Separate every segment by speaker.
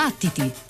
Speaker 1: Battiti!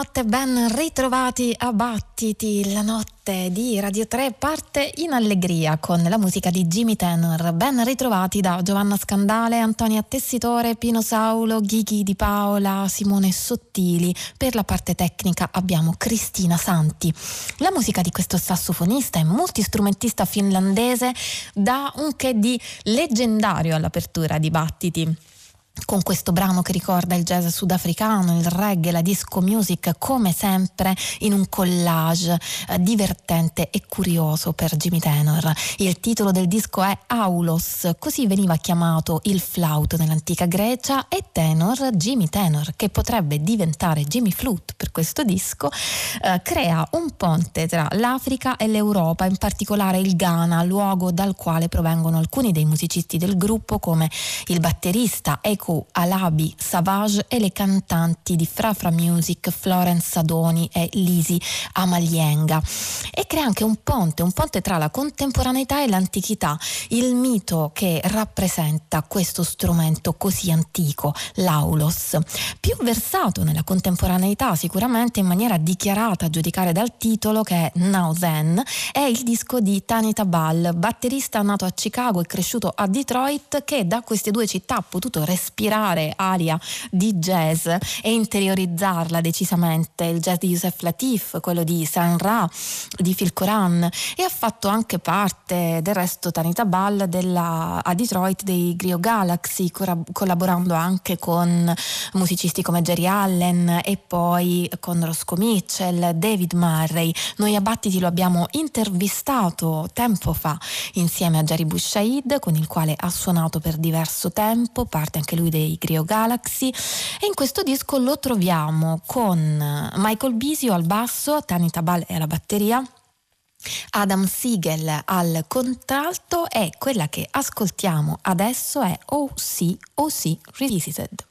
Speaker 1: Buonanotte, ben ritrovati a Battiti. La notte di Radio 3 parte in allegria con la musica di Jimmy Tenor. Ben ritrovati da Giovanna Scandale, Antonia Tessitore, Pino Saulo, Ghighi Di Paola, Simone Sottili. Per la parte tecnica abbiamo Cristina Santi. La musica di questo sassofonista e multistrumentista finlandese dà un che di leggendario all'apertura di Battiti con questo brano che ricorda il jazz sudafricano, il reggae, la disco music, come sempre in un collage eh, divertente e curioso per Jimmy Tenor. Il titolo del disco è Aulos, così veniva chiamato il flauto nell'antica Grecia e Tenor, Jimmy Tenor, che potrebbe diventare Jimmy Flute per questo disco, eh, crea un ponte tra l'Africa e l'Europa, in particolare il Ghana, luogo dal quale provengono alcuni dei musicisti del gruppo come il batterista Eko Marco Alabi Savage e le cantanti di Fra Fra Music, Florence Sadoni e Lisi Amalienga. E crea anche un ponte, un ponte tra la contemporaneità e l'antichità, il mito che rappresenta questo strumento così antico, l'aulos. Più versato nella contemporaneità, sicuramente in maniera dichiarata a giudicare dal titolo che è Now Then, è il disco di Tani Tabal, batterista nato a Chicago e cresciuto a Detroit che da queste due città ha potuto respirare respirare aria di jazz e interiorizzarla decisamente, il jazz di Youssef Latif, quello di San Ra, di Phil Coran e ha fatto anche parte del resto Tanita Ball della, a Detroit dei Grio Galaxy, collaborando anche con musicisti come Jerry Allen e poi con Roscoe Mitchell, David Murray. Noi a Battiti lo abbiamo intervistato tempo fa insieme a Jerry Bushaid con il quale ha suonato per diverso tempo, parte anche lui dei Grio Galaxy e in questo disco lo troviamo con Michael Bisio al basso, Tani Tabal alla batteria, Adam Siegel al contralto e quella che ascoltiamo adesso è OC OC Revisited.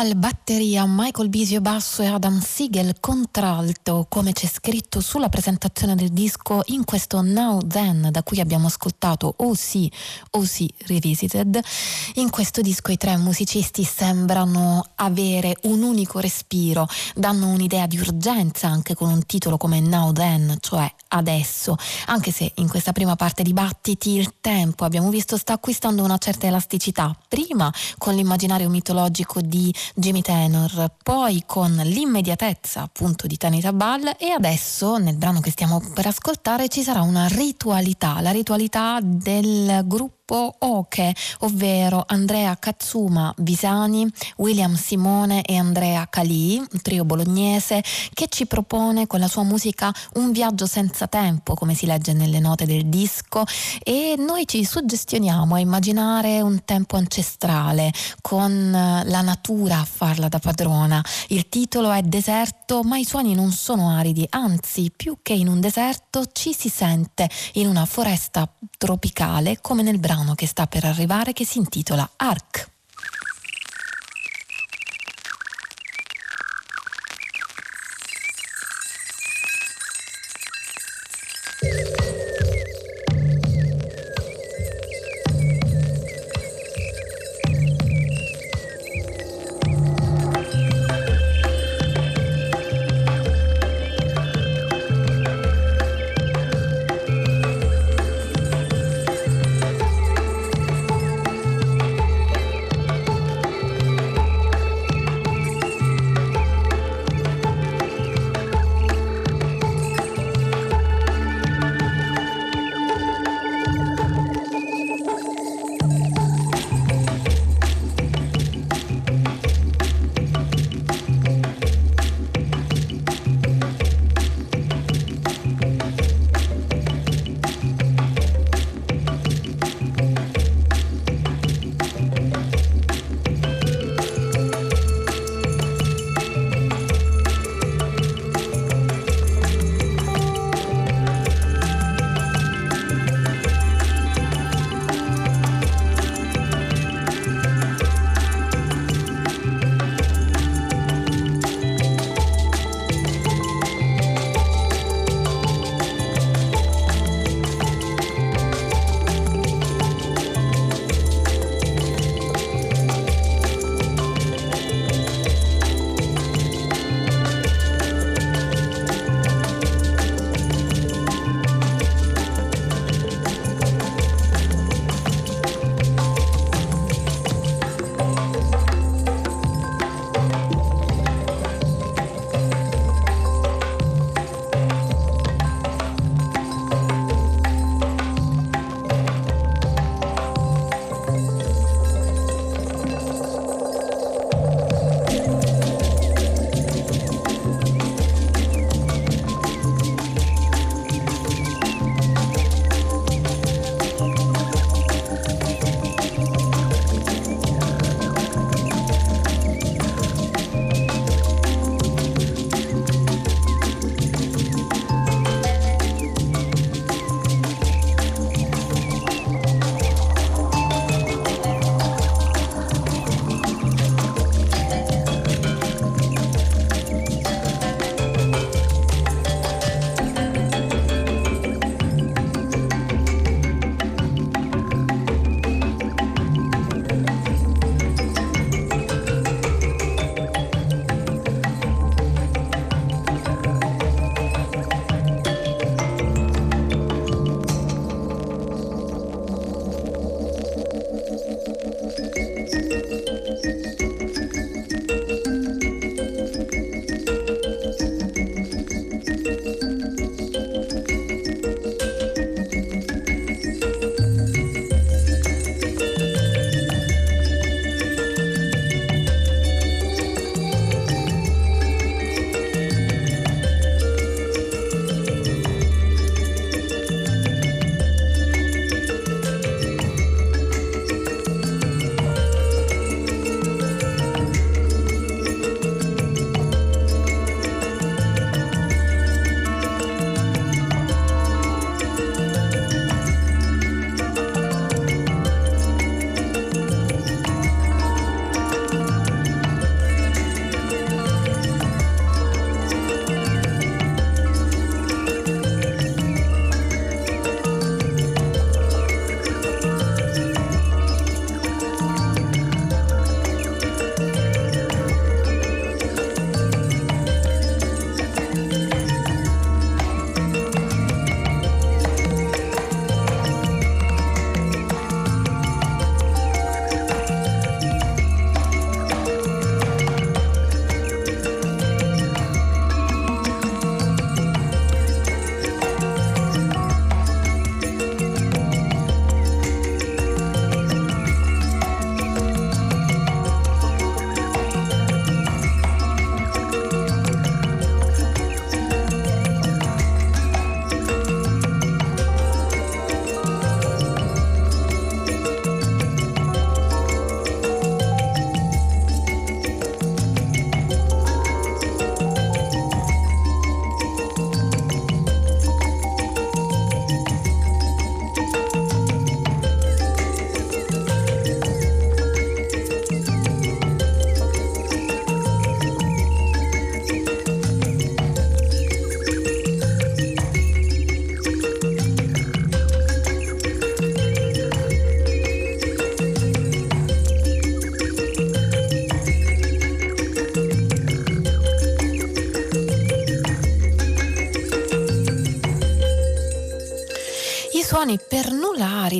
Speaker 1: Ball batteria, Michael Bisio basso e Adam Siegel contralto, come c'è scritto sulla presentazione del disco in questo Now Then da cui abbiamo ascoltato OC, OC Revisited. In questo disco i tre musicisti sembrano avere un unico respiro, danno un'idea di urgenza anche con un titolo come Now Then, cioè adesso, anche se in questa prima parte di battiti il tempo abbiamo visto sta acquistando una certa elasticità, prima con l'immaginario mitologico di Jimmy Tenor, poi con l'immediatezza appunto di Tanita Ball. E adesso nel brano che stiamo per ascoltare ci sarà una ritualità, la ritualità del gruppo gruppo Oke, ovvero Andrea Katsuma Visani, William Simone e Andrea Calì, un trio bolognese che ci propone con la sua musica un viaggio senza tempo, come si legge nelle note del disco, e noi ci suggestioniamo a immaginare un tempo ancestrale con la natura a farla da padrona. Il titolo è Deserto, ma i suoni non sono aridi, anzi, più che in un deserto ci si sente in una foresta tropicale come nel brano che sta per arrivare che si intitola Arc.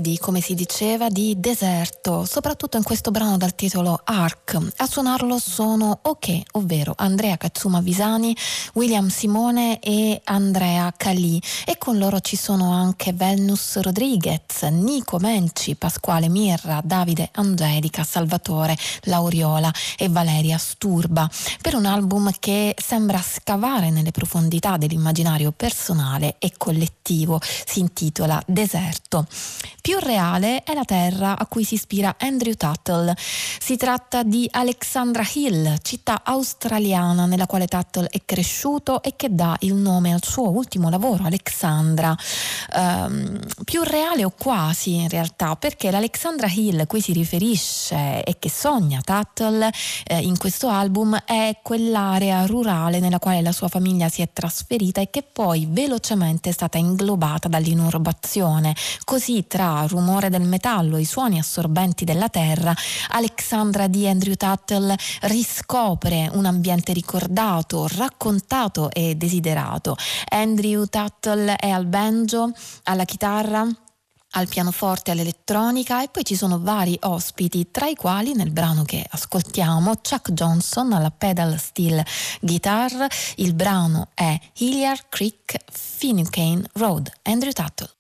Speaker 1: Aridi, come si diceva, di deserto, soprattutto in questo brano dal titolo Arc. A suonarlo sono OK, ovvero Andrea Katsuma Visani, William Simone e Andrea Calì. E con loro ci sono anche Venus Rodriguez, Nico Menci, Pasquale Mirra, Davide Angelica, Salvatore Lauriola e Valeria Sturba, per un album che sembra scavare nelle profondità dell'immaginario personale e collettivo. Si intitola deserto. Più reale è la terra a cui si ispira Andrew Tuttle. Si tratta di Alexandra Hill, città australiana nella quale Tuttle è cresciuto e che dà il nome al suo ultimo lavoro, Alexandra. Um, più reale o quasi in realtà, perché l'Alexandra Hill a cui si riferisce e che sogna Tuttle eh, in questo album è quell'area rurale nella quale la sua famiglia si è trasferita e che poi velocemente è stata inglobata dall'inurbazione. Così tra rumore del metallo, i suoni assorbenti della terra, Alexandra di Andrew Tuttle riscopre un ambiente ricordato, raccontato e desiderato. Andrew Tuttle è al banjo, alla chitarra, al pianoforte all'elettronica e poi ci sono vari ospiti, tra i quali nel brano che ascoltiamo Chuck Johnson alla pedal steel guitar. Il brano è Hilliard Creek Finucane Road, Andrew Tuttle.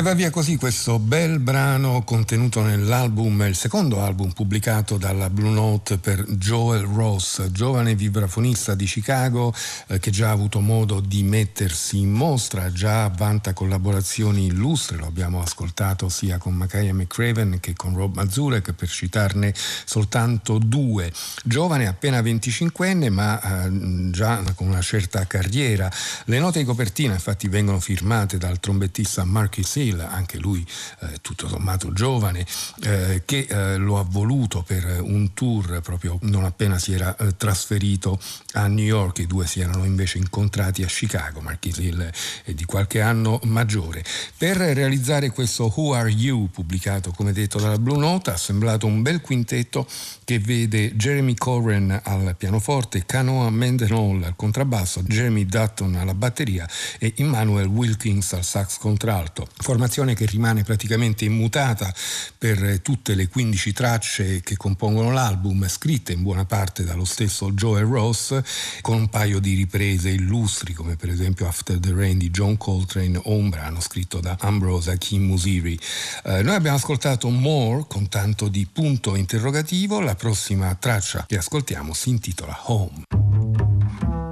Speaker 2: E va via così questo bel brano contenuto nell'album, il secondo album pubblicato dalla Blue Note per Joel Ross, giovane vibrafonista di Chicago eh, che già ha avuto modo di mettersi in mostra, già vanta collaborazioni illustri, lo abbiamo ascoltato sia con Makaya McCraven che con Rob Mazurek per citarne soltanto due. Giovane appena 25enne ma eh, già con una certa carriera. Le note di copertina infatti vengono firmate dal trombettista Marcus Hill, anche lui eh, tutto sommato giovane, eh, che eh, lo ha voluto per un tour proprio non appena si era eh, trasferito a New York, i due si erano invece incontrati a Chicago, Marquis Hill è di qualche anno maggiore. Per realizzare questo Who Are You, pubblicato come detto dalla Blue Note, ha assemblato un bel quintetto che vede Jeremy Corren al pianoforte, Canoa Mendenhall al contrabbasso, Jeremy Dutton alla batteria e Emmanuel Wilkins al sax contralto formazione che rimane praticamente immutata per tutte le 15 tracce che compongono l'album, scritte in buona parte dallo stesso Joe Ross, con un paio di riprese illustri come per esempio After the Rain di John Coltrane o un brano scritto da Ambrosa Kim Musiri. Eh, noi abbiamo ascoltato More con tanto di punto interrogativo, la prossima traccia che ascoltiamo si intitola Home.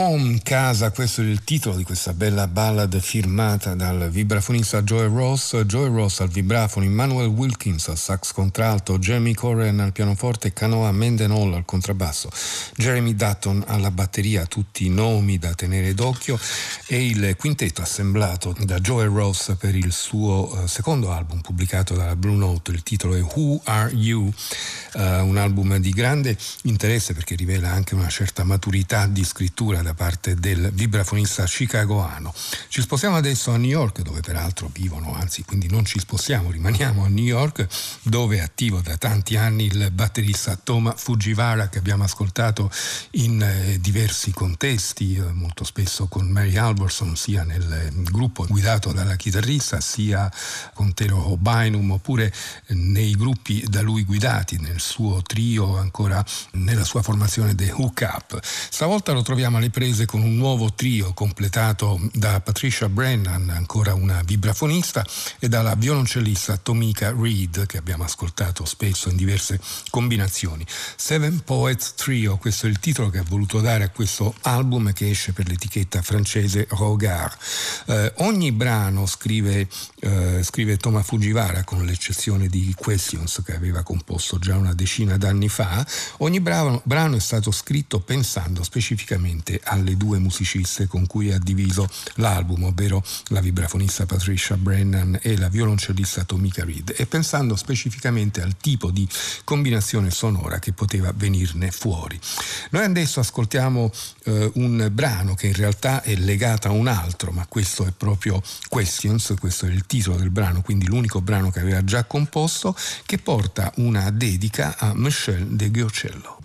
Speaker 2: Home, Casa, questo è il titolo di questa bella ballad firmata dal vibrafonista Joe Ross, Joe Ross al vibrafono, Emmanuel Wilkins al sax contralto, Jeremy Corren al pianoforte, Canoa Mendenhall al contrabbasso, Jeremy Dutton alla batteria, tutti nomi da tenere d'occhio e il quintetto assemblato da Joe Ross per il suo uh, secondo album pubblicato dalla Blue Note, il titolo è Who Are You? Uh, un album di grande interesse perché rivela anche una certa maturità di scrittura da parte del vibrafonista chicagoano. Ci spostiamo adesso a New York, dove peraltro vivono, anzi quindi non ci spostiamo, rimaniamo a New York, dove è attivo da tanti anni il batterista Toma Fujiwara che abbiamo ascoltato in eh, diversi contesti, eh, molto spesso con Mary Alverson, sia nel eh, gruppo guidato dalla chitarrista, sia con Tero Bynum, oppure nei gruppi da lui guidati, nel suo trio, ancora nella sua formazione The Hook Up. Stavolta lo troviamo alle prese con un nuovo trio completato da Patricia Brennan, ancora una vibrafonista, e dalla violoncellista Tomika Reed, che abbiamo ascoltato spesso in diverse combinazioni. Seven Poets Trio, questo è il titolo che ha voluto dare a questo album che esce per l'etichetta francese Regard. Eh, ogni brano, scrive, eh, scrive Thomas Fujiwara, con l'eccezione di Questions che aveva composto già una decina d'anni fa, ogni brano, brano è stato scritto pensando specificamente alle due musiciste con cui ha diviso l'album, ovvero la vibrafonista Patricia Brennan e la violoncellista Tomika Reed, e pensando specificamente al tipo di combinazione sonora che poteva venirne fuori. Noi adesso ascoltiamo eh, un brano che in realtà è legato a un altro, ma questo è proprio Questions, questo è il titolo del brano, quindi l'unico brano che aveva già composto, che porta una dedica a Michel de Giocello.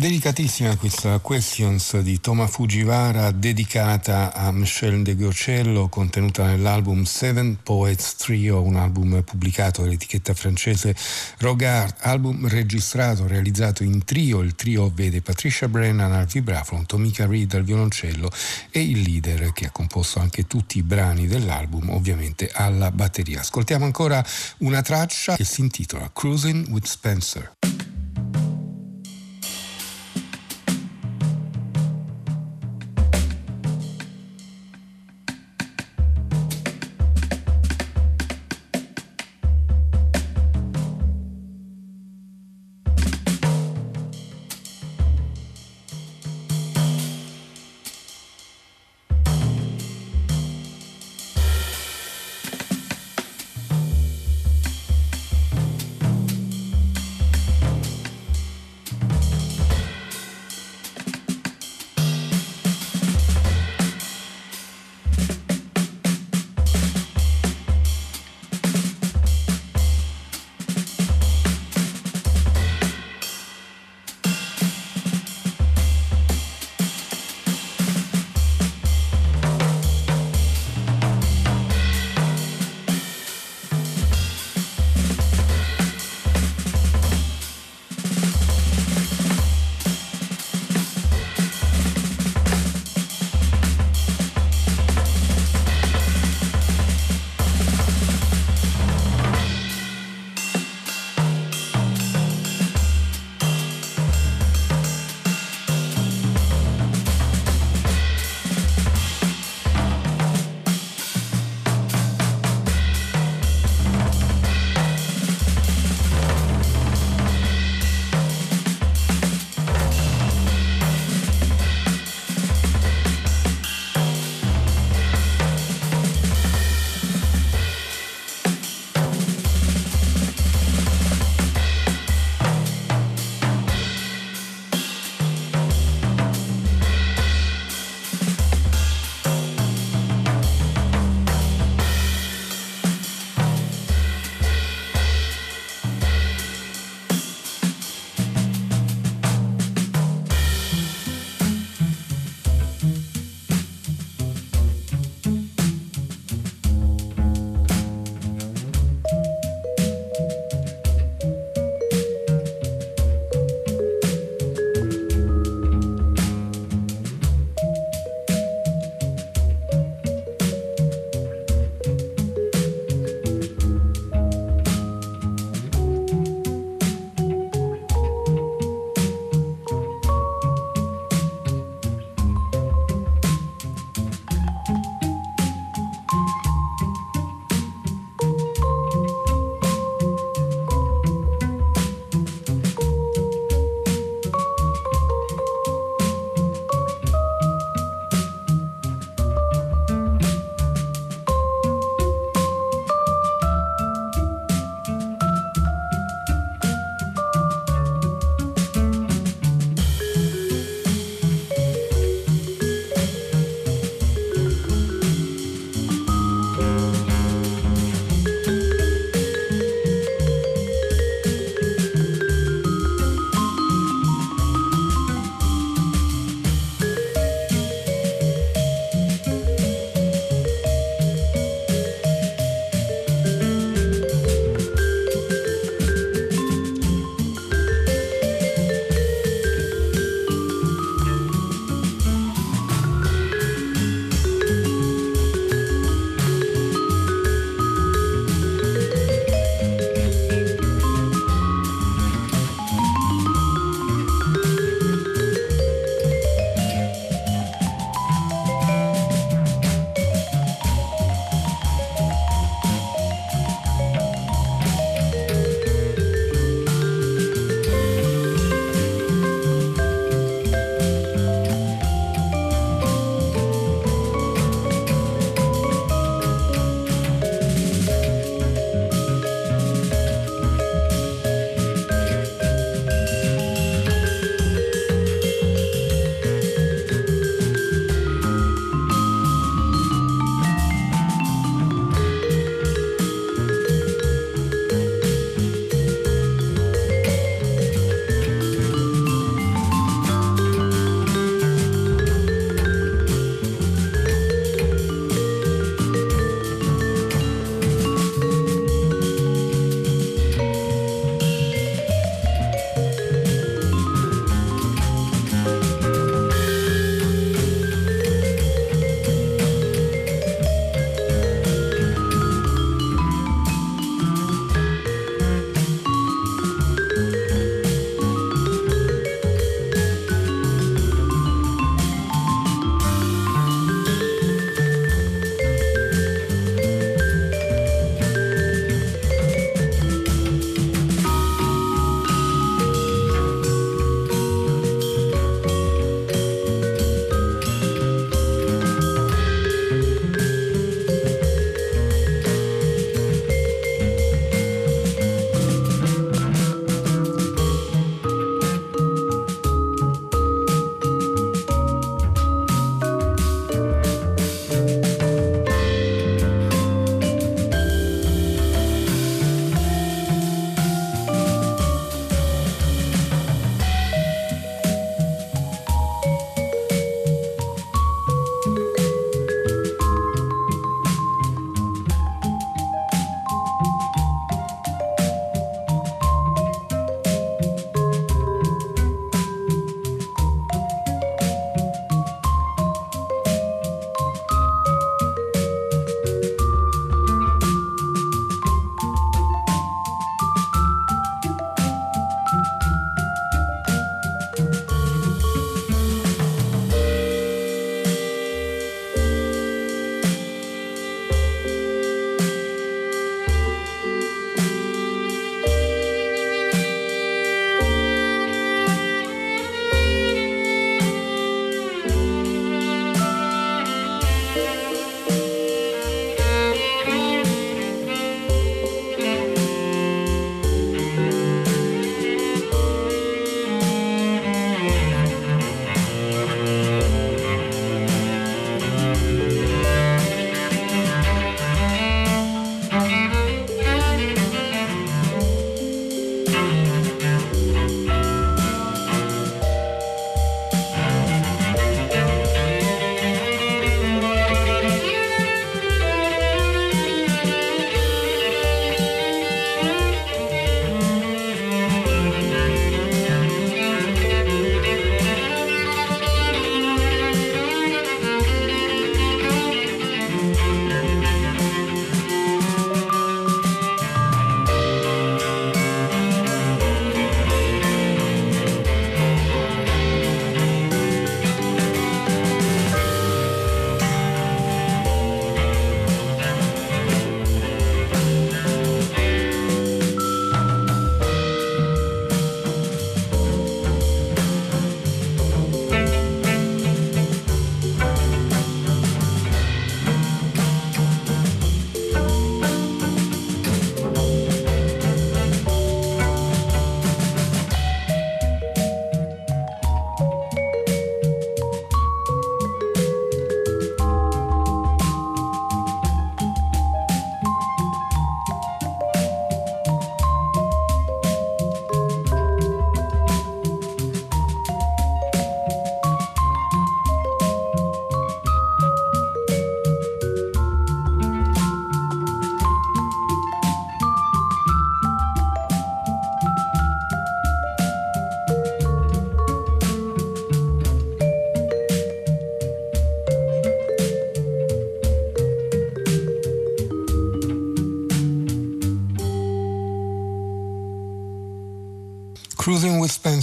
Speaker 2: Delicatissima questa Questions di Toma Fujiwara dedicata a Michel de Giocello contenuta nell'album Seven Poets Trio, un album pubblicato dall'etichetta francese Rogard, album registrato, realizzato in trio, il trio vede Patricia Brennan al vibrafono, Tomika Reed al violoncello e il leader che ha composto anche tutti i brani dell'album ovviamente alla batteria. Ascoltiamo ancora una traccia che si intitola Cruising with Spencer.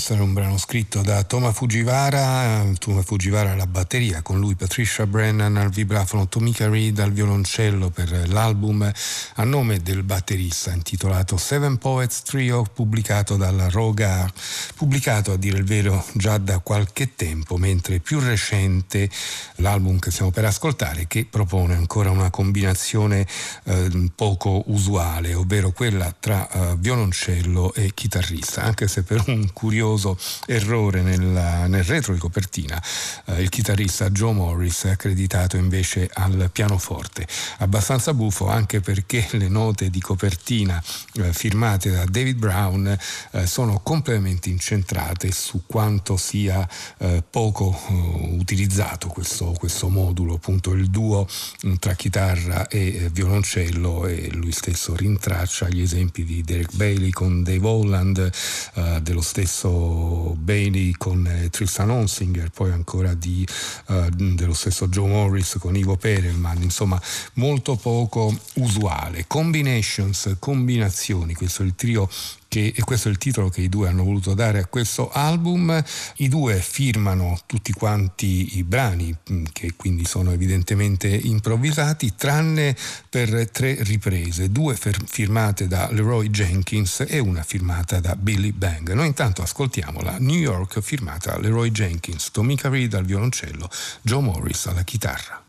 Speaker 2: With Spencer, un brano scritto da Toma Fujiwara, Toma Fujiwara alla batteria, con lui Patricia Brennan al vibrafono, Tomika Reed al violoncello per l'album a nome del batterista intitolato Seven Poets Trio, pubblicato dalla Roga, pubblicato a dire il vero già da qualche tempo, mentre più recente l'album che stiamo per ascoltare che propone ancora una combinazione eh, poco usuale, ovvero quella tra eh, violoncello e chitarrista, anche se per un curioso errore nella, nel retro di copertina. Eh, il chitarrista Joe Morris è accreditato invece al pianoforte. Abbastanza buffo anche perché le note di copertina eh, firmate da David Brown eh, sono completamente incentrate su quanto sia eh, poco eh, utilizzato questo, questo, modulo, appunto il duo mm, tra chitarra e eh, violoncello e lui stesso rintraccia gli esempi di Derek Bailey con Dave Holland, dello stesso Bailey con eh, Tristan Onsinger, poi ancora di, uh, dello stesso Joe Morris con Ivo Perelman, insomma molto poco usuale. Combinations, combinazioni, questo è il trio che, e questo è il titolo che i due hanno voluto dare a questo album. I due firmano tutti quanti i brani, mm, che quindi sono evidentemente improvvisati, tranne per tre riprese, due firmate da Leroy Jenkins e una firmata da Billy Bang. Noi intanto ascoltiamo la New York firmata Leroy Jenkins, Tomika Reed al violoncello, Joe Morris alla chitarra.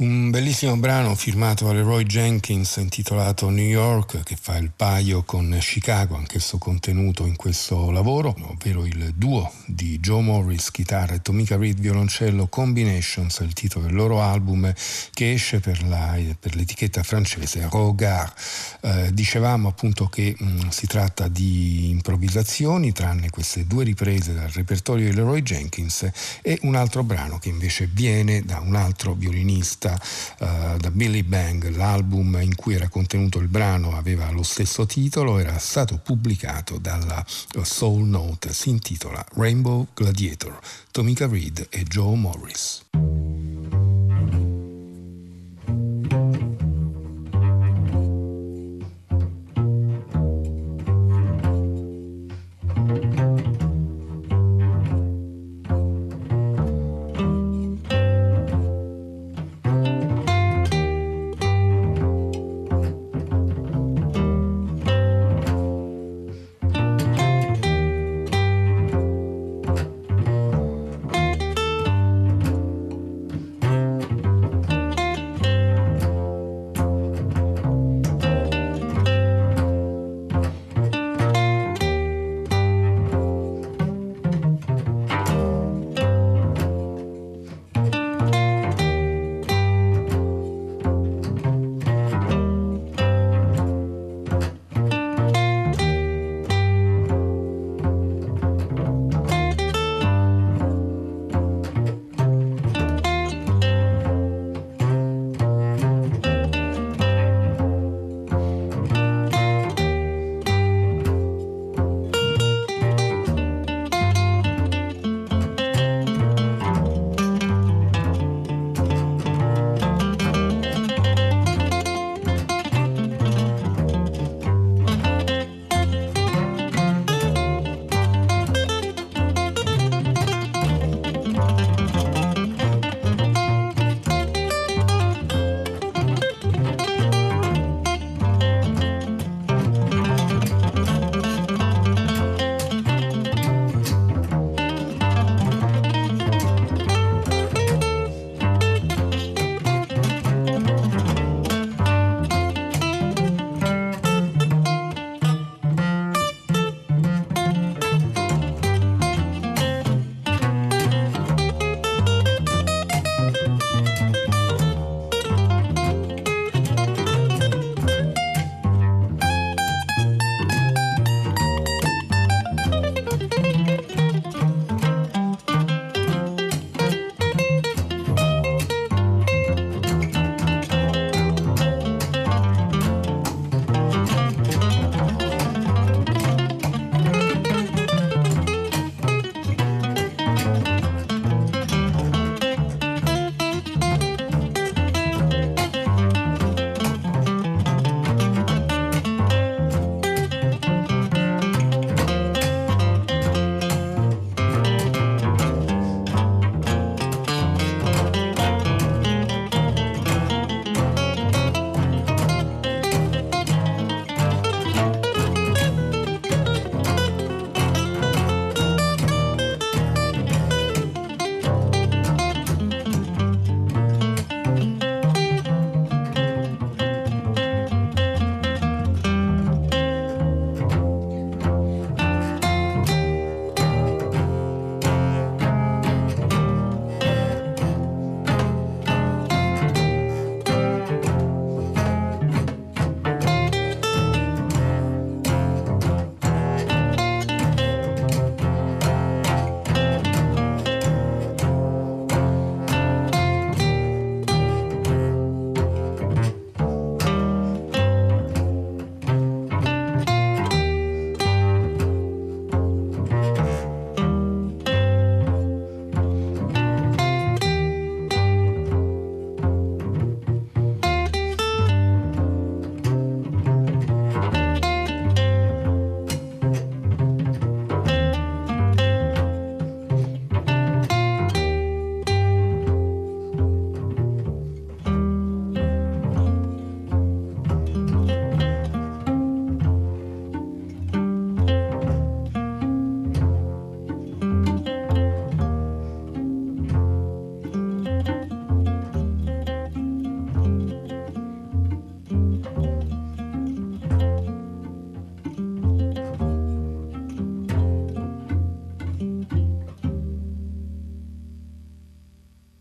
Speaker 2: Un bellissimo brano firmato da Leroy Jenkins intitolato New York che fa il paio con Chicago, anch'esso contenuto in questo lavoro, ovvero il duo di Joe Morris chitarra e Tomica Reed violoncello Combinations, il titolo del loro album che esce per, la, per l'etichetta francese Regard. Eh, dicevamo appunto che mh, mm, si tratta di improvvisazioni, tranne queste due riprese dal repertorio di Leroy Jenkins e un altro brano che invece viene da un altro violinista uh, da Billy Bang, l'album in cui era contenuto il brano aveva lo stesso titolo, era stato pubblicato dalla Soul Note, si intitola Rainbow Gladiator, Tomika Reed e Joe Morris.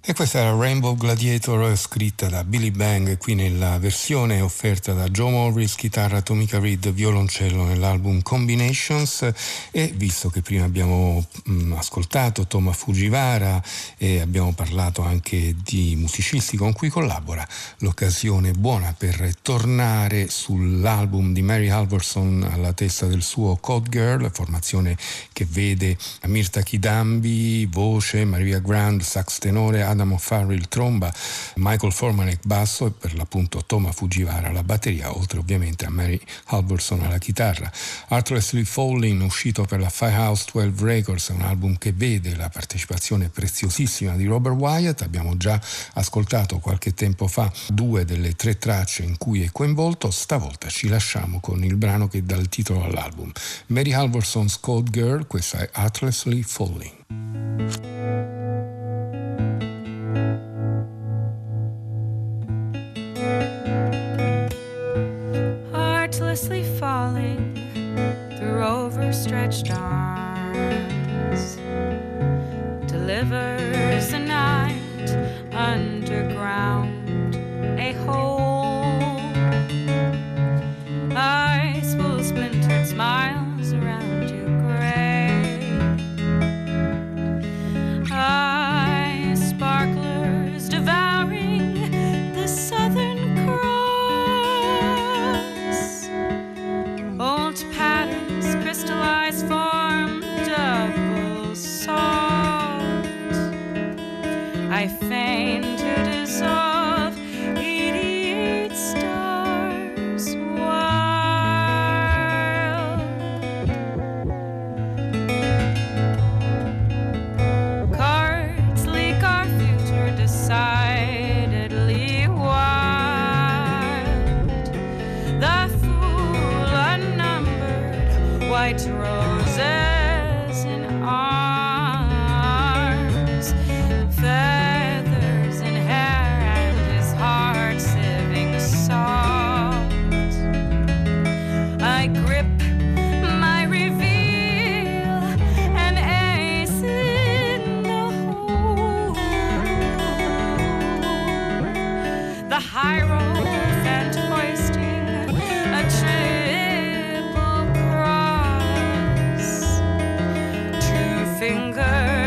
Speaker 2: E questa era Rainbow Gladiator scritta da Billy Bang qui nella versione offerta da Joe Morris, chitarra Tomica Reed, violoncello nell'album Combinations. E visto che prima abbiamo mh, mm, ascoltato Toma Fujiwara e abbiamo parlato anche di musicisti con cui collabora, l'occasione buona per tornare sull'album di Mary Halvorson alla testa del suo Code Girl, formazione che vede Amirta Kidambi, voce, Maria Grand, sax tenore, O'Farrill tromba, Michael Formanek basso e per l'appunto Toma Fujiwara alla batteria, oltre ovviamente a Mary Halvorson alla chitarra. Artlessly Falling, uscito per la Firehouse 12 Records, è un album che vede la partecipazione preziosissima di Robert Wyatt. Abbiamo già ascoltato qualche tempo fa due delle tre tracce in cui è coinvolto. Stavolta ci lasciamo con il brano che dà il titolo all'album. Mary Halvorson's Code Girl, questa è Artlessly Falling.
Speaker 3: Heartlessly falling through overstretched arms, delivers a night underground, a hole. Ice will splintered smiles
Speaker 4: linger.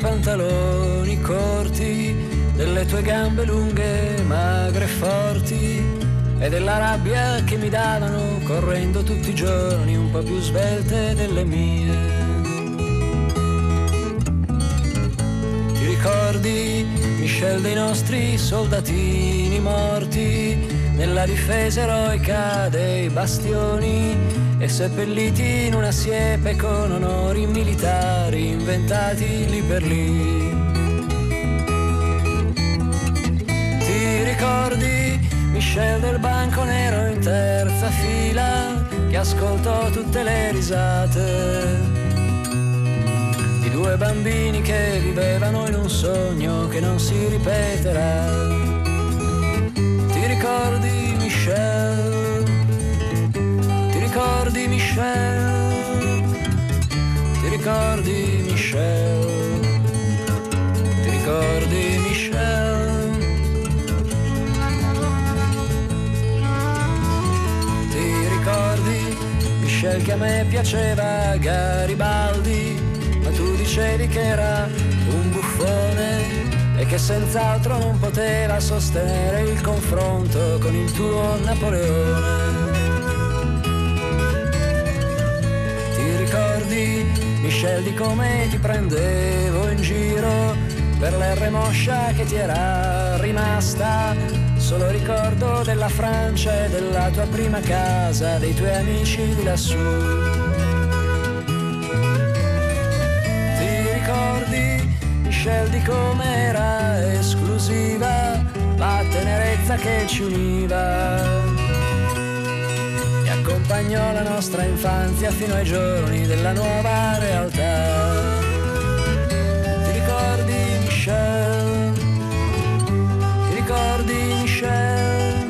Speaker 4: Pantaloni corti, delle tue gambe lunghe, magre e forti, e della rabbia che mi davano correndo tutti i giorni un po' più svelte delle mie. Ti ricordi, Michel, dei nostri soldatini morti? nella difesa eroica dei bastioni e seppelliti in una siepe con onori militari inventati lì per lì. Ti ricordi Michel del banco nero in terza fila che ascoltò tutte le risate? Di due bambini che vivevano in un sogno che non si ripeterà Michel? Ti ricordi Michel? Ti ricordi Michel? Ti ricordi Michel che a me piaceva Garibaldi, ma tu dicevi che era un buffone e che senz'altro non poteva sostenere il confronto con il tuo Napoleone. Di come ti prendevo in giro per l'R moscia che ti era rimasta? Solo ricordo della Francia e della tua prima casa, dei tuoi amici di lassù. Michel di com'era esclusiva la tenerezza che ci univa accompagnò la nostra infanzia fino ai giorni della nuova realtà. Ti ricordi Michel? Ti ricordi Michel?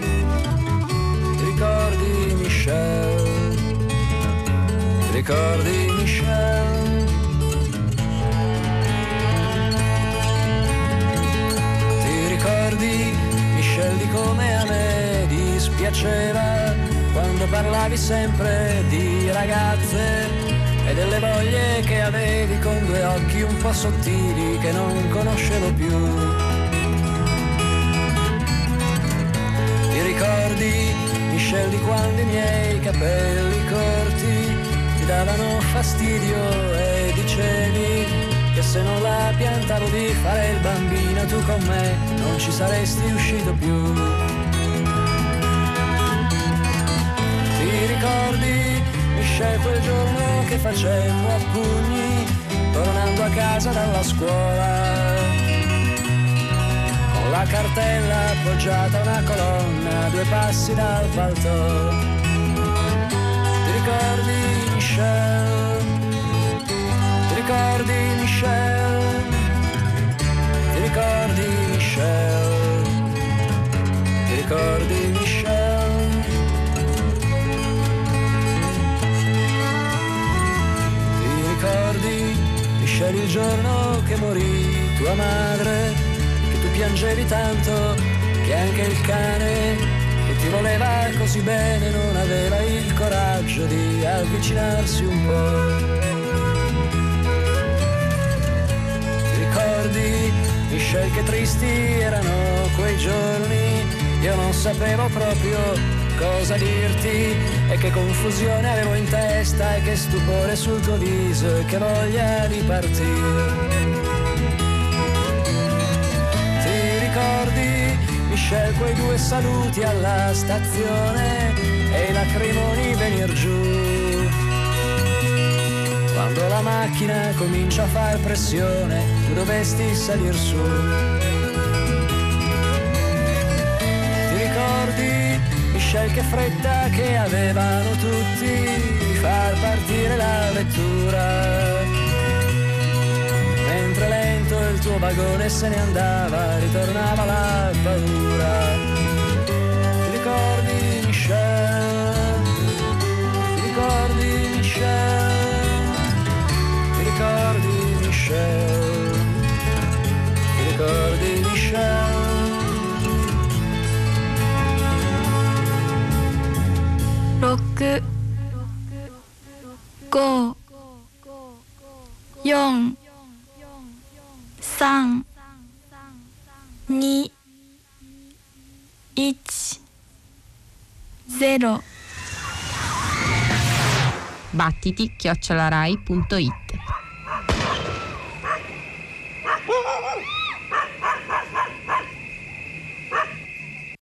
Speaker 4: Ti ricordi Michel? Ti ricordi Michel? ricordi, Michel, di come a me dispiaceva quando parlavi sempre di ragazze e delle voglie che avevi con due occhi un po' sottili che non conoscevo più. Ti ricordi, Michel, di quando i miei capelli corti ti davano fastidio e dicevi che se non la piantavo di fare il bambino tu con me non ci saresti uscito più. Ti ricordi, Michel, quel giorno che facemmo a pugni, tornando a casa dalla scuola? Con la cartella appoggiata a una colonna, a due passi dal palto. Ti ricordi, Michel? ricordi Michel? Ti ricordi Michel? Ti ricordi Michel? Michel il giorno che morì tua madre? Che tu piangevi tanto che anche il cane che ti voleva così bene non aveva il coraggio di avvicinarsi un po'. ricordi, Michel che tristi erano quei giorni, io non sapevo proprio cosa dirti e che confusione avevo in testa e che stupore sul tuo viso e che voglia di partire. Ti ricordi, Michel, quei due saluti alla stazione e i lacrimoni venir giù? Quando la macchina comincia a far pressione, tu dovresti salir su. Michel, che fretta che avevano tutti far partire la vettura? Mentre lento il tuo vagone se ne andava, ritornava la paura. Ti ricordi, Michel? Ti ricordi, Michel? ricordi Michel?
Speaker 5: く五四三二一ゼロ
Speaker 6: バッ
Speaker 1: ティティッキョッチョラライ .it